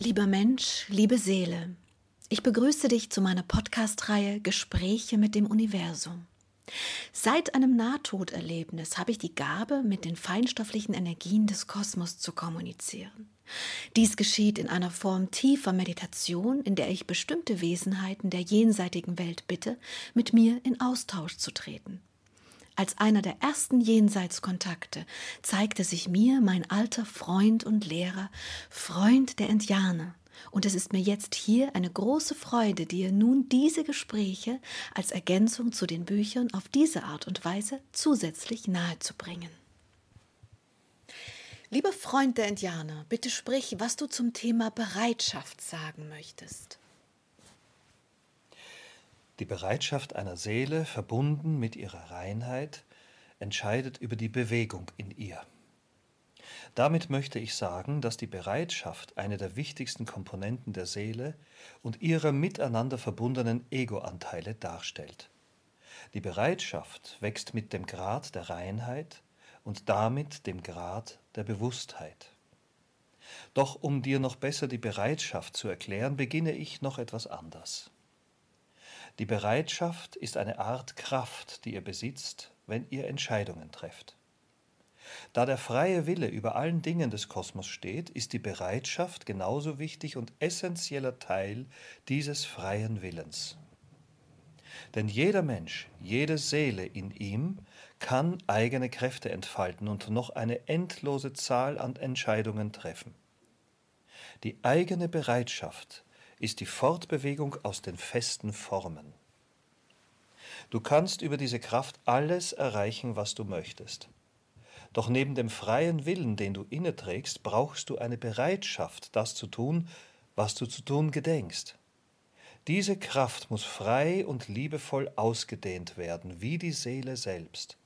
Lieber Mensch, liebe Seele, ich begrüße dich zu meiner Podcast-Reihe Gespräche mit dem Universum. Seit einem Nahtoderlebnis habe ich die Gabe, mit den feinstofflichen Energien des Kosmos zu kommunizieren. Dies geschieht in einer Form tiefer Meditation, in der ich bestimmte Wesenheiten der jenseitigen Welt bitte, mit mir in Austausch zu treten. Als einer der ersten Jenseitskontakte zeigte sich mir mein alter Freund und Lehrer, Freund der Indianer, und es ist mir jetzt hier eine große Freude, dir nun diese Gespräche als Ergänzung zu den Büchern auf diese Art und Weise zusätzlich nahezubringen. Lieber Freund der Indianer, bitte sprich, was du zum Thema Bereitschaft sagen möchtest. Die Bereitschaft einer Seele, verbunden mit ihrer Reinheit, entscheidet über die Bewegung in ihr. Damit möchte ich sagen, dass die Bereitschaft eine der wichtigsten Komponenten der Seele und ihrer miteinander verbundenen Egoanteile darstellt. Die Bereitschaft wächst mit dem Grad der Reinheit und damit dem Grad der Bewusstheit. Doch um dir noch besser die Bereitschaft zu erklären, beginne ich noch etwas anders. Die Bereitschaft ist eine Art Kraft, die ihr besitzt, wenn ihr Entscheidungen trefft. Da der freie Wille über allen Dingen des Kosmos steht, ist die Bereitschaft genauso wichtig und essentieller Teil dieses freien Willens. Denn jeder Mensch, jede Seele in ihm kann eigene Kräfte entfalten und noch eine endlose Zahl an Entscheidungen treffen. Die eigene Bereitschaft ist die Fortbewegung aus den festen Formen. Du kannst über diese Kraft alles erreichen, was du möchtest. Doch neben dem freien Willen, den du inneträgst, brauchst du eine Bereitschaft, das zu tun, was du zu tun gedenkst. Diese Kraft muss frei und liebevoll ausgedehnt werden, wie die Seele selbst.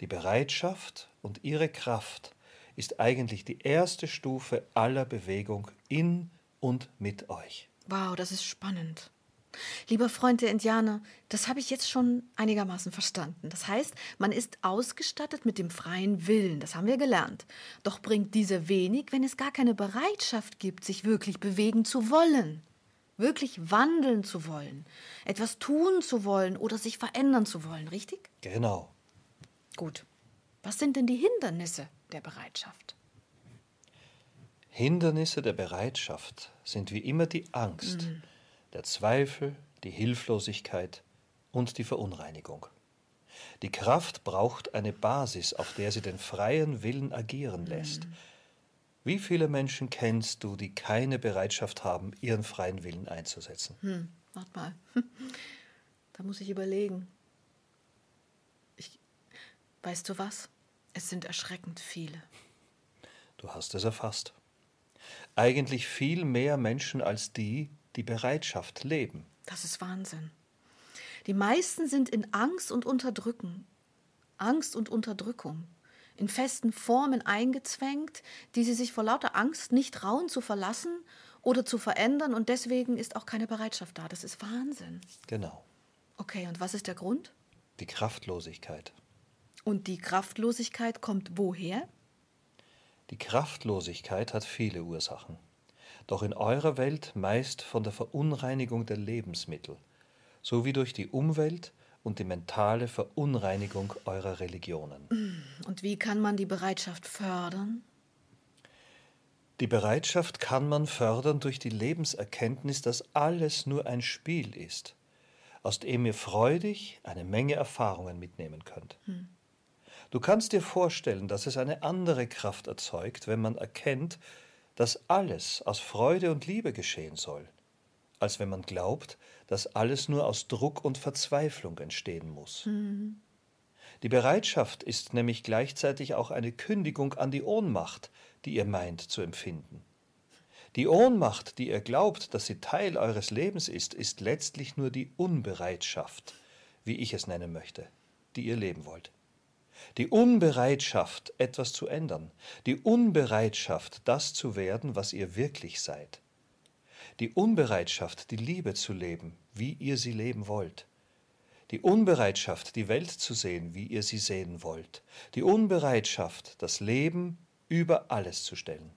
Die Bereitschaft und ihre Kraft ist eigentlich die erste Stufe aller Bewegung in und mit euch. Wow, das ist spannend. Lieber Freund der Indianer, das habe ich jetzt schon einigermaßen verstanden. Das heißt, man ist ausgestattet mit dem freien Willen, das haben wir gelernt. Doch bringt dieser wenig, wenn es gar keine Bereitschaft gibt, sich wirklich bewegen zu wollen, wirklich wandeln zu wollen, etwas tun zu wollen oder sich verändern zu wollen, richtig? Genau. Gut. Was sind denn die Hindernisse der Bereitschaft? Hindernisse der Bereitschaft sind wie immer die Angst. Mhm der Zweifel, die Hilflosigkeit und die Verunreinigung. Die Kraft braucht eine Basis, auf der sie den freien Willen agieren lässt. Mhm. Wie viele Menschen kennst du, die keine Bereitschaft haben, ihren freien Willen einzusetzen? Hm, warte mal. Da muss ich überlegen. Ich, weißt du was? Es sind erschreckend viele. Du hast es erfasst. Eigentlich viel mehr Menschen als die, die Bereitschaft leben. Das ist Wahnsinn. Die meisten sind in Angst und Unterdrücken. Angst und Unterdrückung. In festen Formen eingezwängt, die sie sich vor lauter Angst nicht trauen zu verlassen oder zu verändern und deswegen ist auch keine Bereitschaft da. Das ist Wahnsinn. Genau. Okay, und was ist der Grund? Die Kraftlosigkeit. Und die Kraftlosigkeit kommt woher? Die Kraftlosigkeit hat viele Ursachen doch in eurer Welt meist von der Verunreinigung der Lebensmittel, sowie durch die Umwelt und die mentale Verunreinigung eurer Religionen. Und wie kann man die Bereitschaft fördern? Die Bereitschaft kann man fördern durch die Lebenserkenntnis, dass alles nur ein Spiel ist, aus dem ihr freudig eine Menge Erfahrungen mitnehmen könnt. Hm. Du kannst dir vorstellen, dass es eine andere Kraft erzeugt, wenn man erkennt, dass alles aus Freude und Liebe geschehen soll, als wenn man glaubt, dass alles nur aus Druck und Verzweiflung entstehen muss. Mhm. Die Bereitschaft ist nämlich gleichzeitig auch eine Kündigung an die Ohnmacht, die ihr meint zu empfinden. Die Ohnmacht, die ihr glaubt, dass sie Teil eures Lebens ist, ist letztlich nur die Unbereitschaft, wie ich es nennen möchte, die ihr leben wollt. Die Unbereitschaft, etwas zu ändern, die Unbereitschaft, das zu werden, was ihr wirklich seid, die Unbereitschaft, die Liebe zu leben, wie ihr sie leben wollt, die Unbereitschaft, die Welt zu sehen, wie ihr sie sehen wollt, die Unbereitschaft, das Leben über alles zu stellen.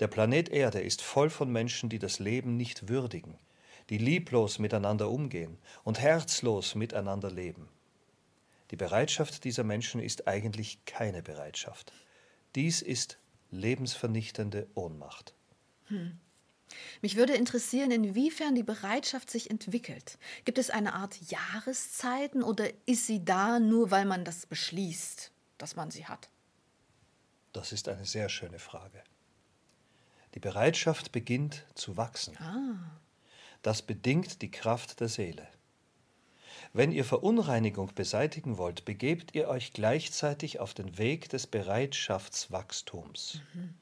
Der Planet Erde ist voll von Menschen, die das Leben nicht würdigen, die lieblos miteinander umgehen und herzlos miteinander leben. Die Bereitschaft dieser Menschen ist eigentlich keine Bereitschaft. Dies ist lebensvernichtende Ohnmacht. Hm. Mich würde interessieren, inwiefern die Bereitschaft sich entwickelt. Gibt es eine Art Jahreszeiten oder ist sie da nur, weil man das beschließt, dass man sie hat? Das ist eine sehr schöne Frage. Die Bereitschaft beginnt zu wachsen. Ah. Das bedingt die Kraft der Seele. Wenn ihr Verunreinigung beseitigen wollt, begebt ihr euch gleichzeitig auf den Weg des Bereitschaftswachstums. Mhm.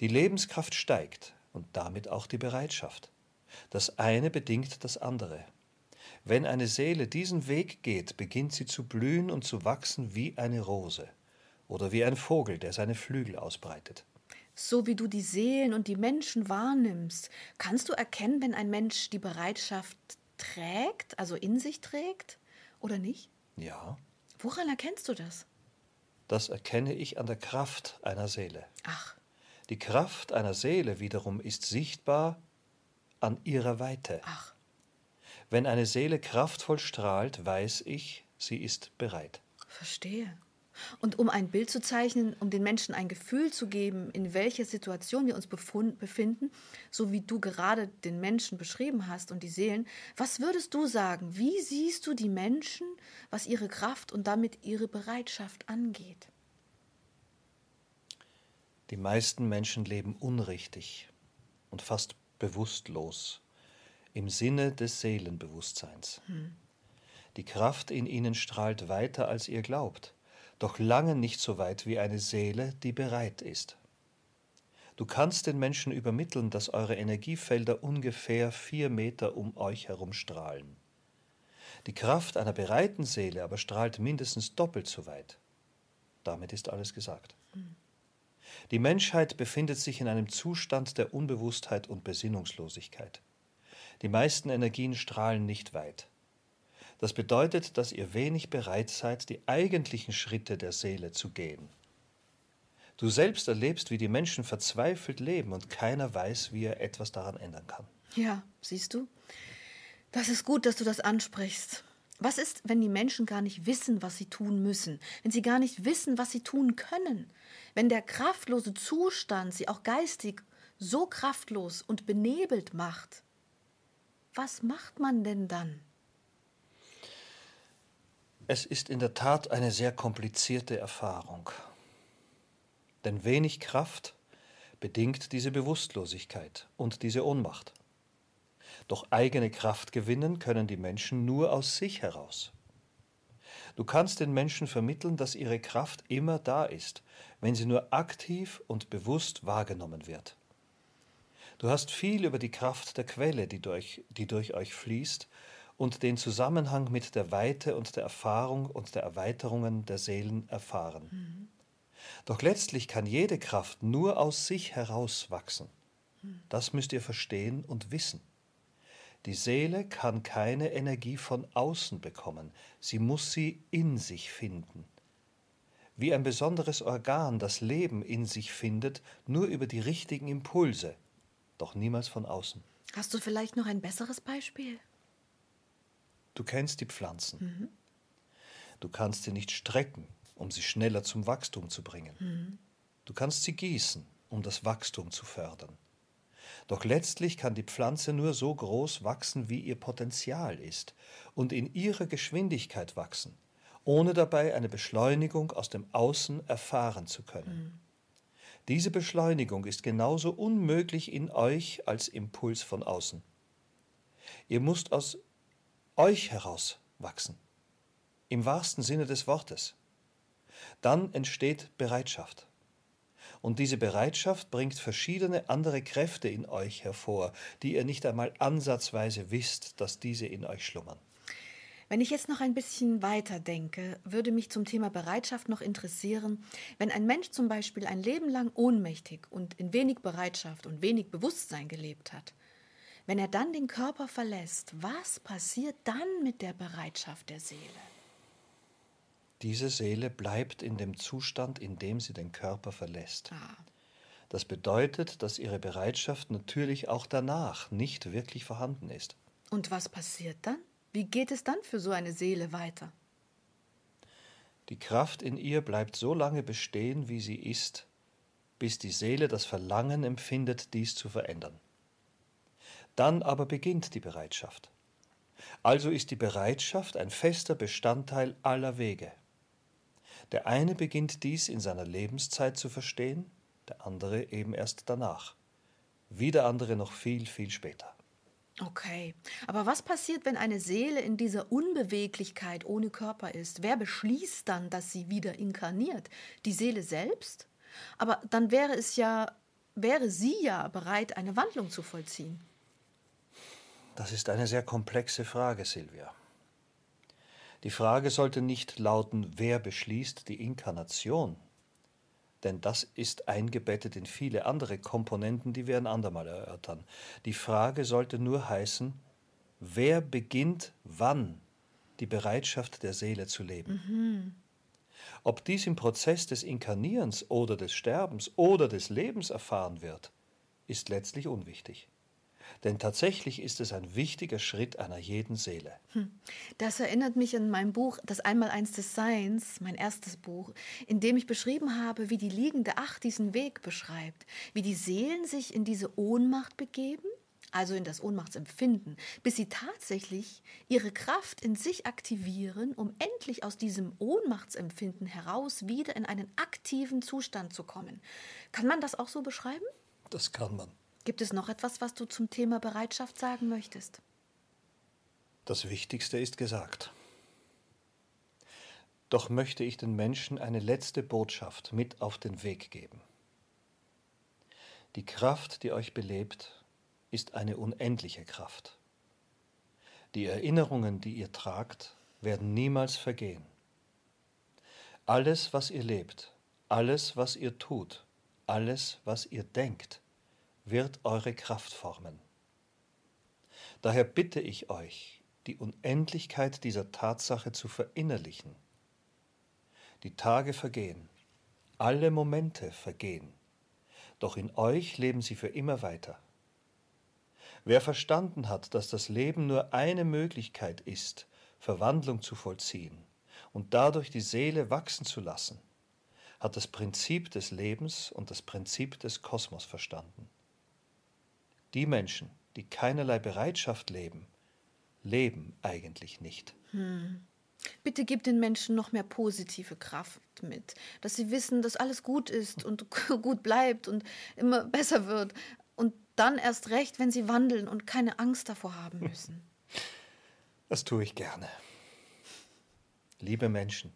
Die Lebenskraft steigt und damit auch die Bereitschaft. Das eine bedingt das andere. Wenn eine Seele diesen Weg geht, beginnt sie zu blühen und zu wachsen wie eine Rose oder wie ein Vogel, der seine Flügel ausbreitet. So wie du die Seelen und die Menschen wahrnimmst, kannst du erkennen, wenn ein Mensch die Bereitschaft trägt, also in sich trägt, oder nicht? Ja. Woran erkennst du das? Das erkenne ich an der Kraft einer Seele. Ach. Die Kraft einer Seele wiederum ist sichtbar an ihrer Weite. Ach. Wenn eine Seele kraftvoll strahlt, weiß ich, sie ist bereit. Verstehe. Und um ein Bild zu zeichnen, um den Menschen ein Gefühl zu geben, in welcher Situation wir uns befinden, so wie du gerade den Menschen beschrieben hast und die Seelen, was würdest du sagen? Wie siehst du die Menschen, was ihre Kraft und damit ihre Bereitschaft angeht? Die meisten Menschen leben unrichtig und fast bewusstlos im Sinne des Seelenbewusstseins. Hm. Die Kraft in ihnen strahlt weiter, als ihr glaubt doch lange nicht so weit wie eine Seele, die bereit ist. Du kannst den Menschen übermitteln, dass eure Energiefelder ungefähr vier Meter um euch herum strahlen. Die Kraft einer bereiten Seele aber strahlt mindestens doppelt so weit. Damit ist alles gesagt. Die Menschheit befindet sich in einem Zustand der Unbewusstheit und Besinnungslosigkeit. Die meisten Energien strahlen nicht weit. Das bedeutet, dass ihr wenig bereit seid, die eigentlichen Schritte der Seele zu gehen. Du selbst erlebst, wie die Menschen verzweifelt leben und keiner weiß, wie er etwas daran ändern kann. Ja, siehst du? Das ist gut, dass du das ansprichst. Was ist, wenn die Menschen gar nicht wissen, was sie tun müssen, wenn sie gar nicht wissen, was sie tun können, wenn der kraftlose Zustand sie auch geistig so kraftlos und benebelt macht? Was macht man denn dann? Es ist in der Tat eine sehr komplizierte Erfahrung. Denn wenig Kraft bedingt diese Bewusstlosigkeit und diese Ohnmacht. Doch eigene Kraft gewinnen können die Menschen nur aus sich heraus. Du kannst den Menschen vermitteln, dass ihre Kraft immer da ist, wenn sie nur aktiv und bewusst wahrgenommen wird. Du hast viel über die Kraft der Quelle, die durch, die durch euch fließt, und den Zusammenhang mit der Weite und der Erfahrung und der Erweiterungen der Seelen erfahren. Mhm. Doch letztlich kann jede Kraft nur aus sich herauswachsen. Mhm. Das müsst ihr verstehen und wissen. Die Seele kann keine Energie von außen bekommen, sie muss sie in sich finden. Wie ein besonderes Organ das Leben in sich findet, nur über die richtigen Impulse, doch niemals von außen. Hast du vielleicht noch ein besseres Beispiel? Du kennst die Pflanzen. Mhm. Du kannst sie nicht strecken, um sie schneller zum Wachstum zu bringen. Mhm. Du kannst sie gießen, um das Wachstum zu fördern. Doch letztlich kann die Pflanze nur so groß wachsen, wie ihr Potenzial ist und in ihrer Geschwindigkeit wachsen, ohne dabei eine Beschleunigung aus dem Außen erfahren zu können. Mhm. Diese Beschleunigung ist genauso unmöglich in euch als Impuls von außen. Ihr müsst aus euch heraus wachsen. Im wahrsten Sinne des Wortes. Dann entsteht Bereitschaft. Und diese Bereitschaft bringt verschiedene andere Kräfte in euch hervor, die ihr nicht einmal ansatzweise wisst, dass diese in euch schlummern. Wenn ich jetzt noch ein bisschen weiter denke, würde mich zum Thema Bereitschaft noch interessieren, wenn ein Mensch zum Beispiel ein Leben lang ohnmächtig und in wenig Bereitschaft und wenig Bewusstsein gelebt hat, wenn er dann den Körper verlässt, was passiert dann mit der Bereitschaft der Seele? Diese Seele bleibt in dem Zustand, in dem sie den Körper verlässt. Ah. Das bedeutet, dass ihre Bereitschaft natürlich auch danach nicht wirklich vorhanden ist. Und was passiert dann? Wie geht es dann für so eine Seele weiter? Die Kraft in ihr bleibt so lange bestehen, wie sie ist, bis die Seele das Verlangen empfindet, dies zu verändern. Dann aber beginnt die Bereitschaft. Also ist die Bereitschaft ein fester Bestandteil aller Wege. Der eine beginnt dies in seiner Lebenszeit zu verstehen, der andere eben erst danach. Wieder andere noch viel, viel später. Okay, aber was passiert, wenn eine Seele in dieser Unbeweglichkeit ohne Körper ist? Wer beschließt dann, dass sie wieder inkarniert? Die Seele selbst? Aber dann wäre es ja, wäre sie ja bereit, eine Wandlung zu vollziehen. Das ist eine sehr komplexe Frage, Silvia. Die Frage sollte nicht lauten, wer beschließt die Inkarnation, denn das ist eingebettet in viele andere Komponenten, die wir ein andermal erörtern. Die Frage sollte nur heißen, wer beginnt wann die Bereitschaft der Seele zu leben. Mhm. Ob dies im Prozess des Inkarnierens oder des Sterbens oder des Lebens erfahren wird, ist letztlich unwichtig. Denn tatsächlich ist es ein wichtiger Schritt einer jeden Seele. Hm. Das erinnert mich an mein Buch Das Einmaleins des Seins, mein erstes Buch, in dem ich beschrieben habe, wie die liegende Acht diesen Weg beschreibt, wie die Seelen sich in diese Ohnmacht begeben, also in das Ohnmachtsempfinden, bis sie tatsächlich ihre Kraft in sich aktivieren, um endlich aus diesem Ohnmachtsempfinden heraus wieder in einen aktiven Zustand zu kommen. Kann man das auch so beschreiben? Das kann man. Gibt es noch etwas, was du zum Thema Bereitschaft sagen möchtest? Das Wichtigste ist gesagt. Doch möchte ich den Menschen eine letzte Botschaft mit auf den Weg geben. Die Kraft, die euch belebt, ist eine unendliche Kraft. Die Erinnerungen, die ihr tragt, werden niemals vergehen. Alles, was ihr lebt, alles, was ihr tut, alles, was ihr denkt, wird eure Kraft formen. Daher bitte ich euch, die Unendlichkeit dieser Tatsache zu verinnerlichen. Die Tage vergehen, alle Momente vergehen, doch in euch leben sie für immer weiter. Wer verstanden hat, dass das Leben nur eine Möglichkeit ist, Verwandlung zu vollziehen und dadurch die Seele wachsen zu lassen, hat das Prinzip des Lebens und das Prinzip des Kosmos verstanden. Die Menschen, die keinerlei Bereitschaft leben, leben eigentlich nicht. Hm. Bitte gib den Menschen noch mehr positive Kraft mit, dass sie wissen, dass alles gut ist und gut bleibt und immer besser wird. Und dann erst recht, wenn sie wandeln und keine Angst davor haben müssen. Das tue ich gerne. Liebe Menschen,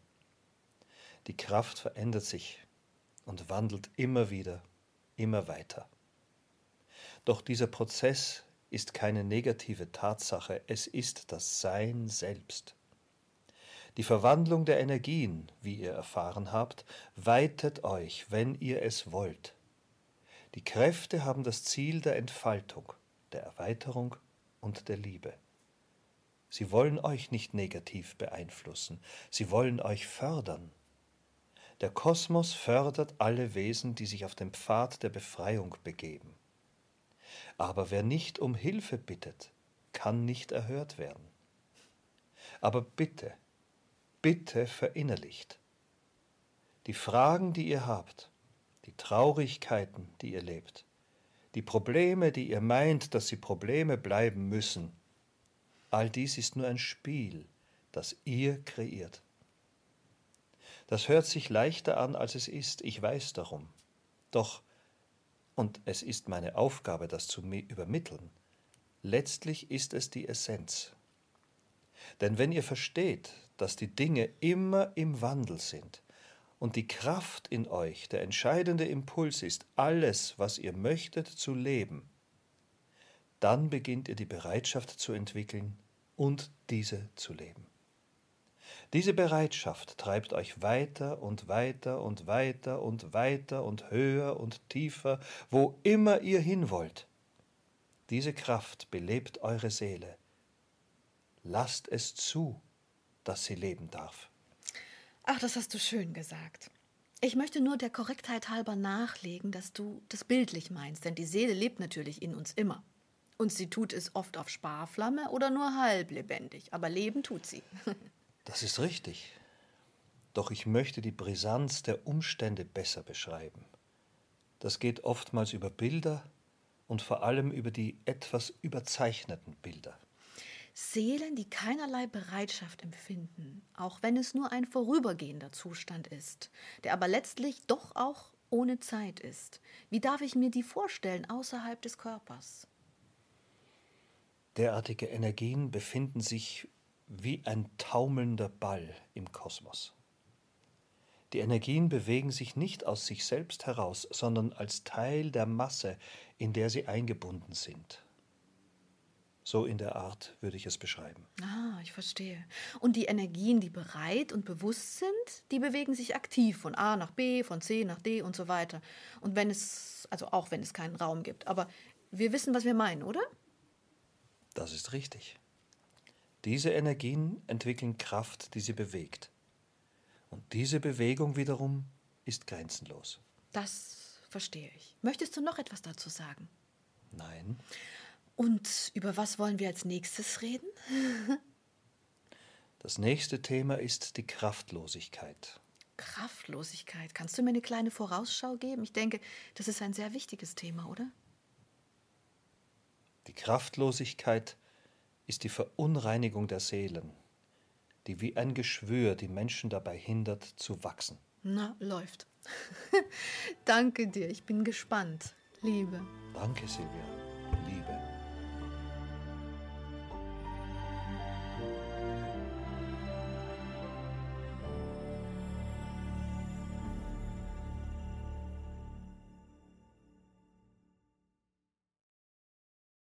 die Kraft verändert sich und wandelt immer wieder, immer weiter. Doch dieser Prozess ist keine negative Tatsache, es ist das Sein selbst. Die Verwandlung der Energien, wie ihr erfahren habt, weitet euch, wenn ihr es wollt. Die Kräfte haben das Ziel der Entfaltung, der Erweiterung und der Liebe. Sie wollen euch nicht negativ beeinflussen, sie wollen euch fördern. Der Kosmos fördert alle Wesen, die sich auf den Pfad der Befreiung begeben. Aber wer nicht um Hilfe bittet, kann nicht erhört werden. Aber bitte, bitte verinnerlicht. Die Fragen, die ihr habt, die Traurigkeiten, die ihr lebt, die Probleme, die ihr meint, dass sie Probleme bleiben müssen, all dies ist nur ein Spiel, das ihr kreiert. Das hört sich leichter an, als es ist, ich weiß darum. Doch und es ist meine Aufgabe, das zu übermitteln. Letztlich ist es die Essenz. Denn wenn ihr versteht, dass die Dinge immer im Wandel sind und die Kraft in euch der entscheidende Impuls ist, alles, was ihr möchtet, zu leben, dann beginnt ihr die Bereitschaft zu entwickeln und diese zu leben. Diese Bereitschaft treibt euch weiter und weiter und weiter und weiter und höher und tiefer, wo immer ihr hin wollt. Diese Kraft belebt eure Seele. Lasst es zu, dass sie leben darf. Ach, das hast du schön gesagt. Ich möchte nur der Korrektheit halber nachlegen, dass du das bildlich meinst, denn die Seele lebt natürlich in uns immer. Und sie tut es oft auf Sparflamme oder nur halb lebendig, aber leben tut sie. das ist richtig. Doch ich möchte die Brisanz der Umstände besser beschreiben. Das geht oftmals über Bilder und vor allem über die etwas überzeichneten Bilder. Seelen, die keinerlei Bereitschaft empfinden, auch wenn es nur ein vorübergehender Zustand ist, der aber letztlich doch auch ohne Zeit ist. Wie darf ich mir die vorstellen außerhalb des Körpers? Derartige Energien befinden sich wie ein taumelnder Ball im Kosmos. Die Energien bewegen sich nicht aus sich selbst heraus, sondern als Teil der Masse, in der sie eingebunden sind. So in der Art würde ich es beschreiben. Ah, ich verstehe. Und die Energien, die bereit und bewusst sind, die bewegen sich aktiv von A nach B, von C nach D und so weiter. Und wenn es, also auch wenn es keinen Raum gibt. Aber wir wissen, was wir meinen, oder? Das ist richtig. Diese Energien entwickeln Kraft, die sie bewegt. Und diese Bewegung wiederum ist grenzenlos. Das verstehe ich. Möchtest du noch etwas dazu sagen? Nein. Und über was wollen wir als nächstes reden? das nächste Thema ist die Kraftlosigkeit. Kraftlosigkeit. Kannst du mir eine kleine Vorausschau geben? Ich denke, das ist ein sehr wichtiges Thema, oder? Die Kraftlosigkeit ist die Verunreinigung der Seelen, die wie ein Geschwür die Menschen dabei hindert zu wachsen. Na, läuft. Danke dir, ich bin gespannt. Liebe. Danke, Silvia.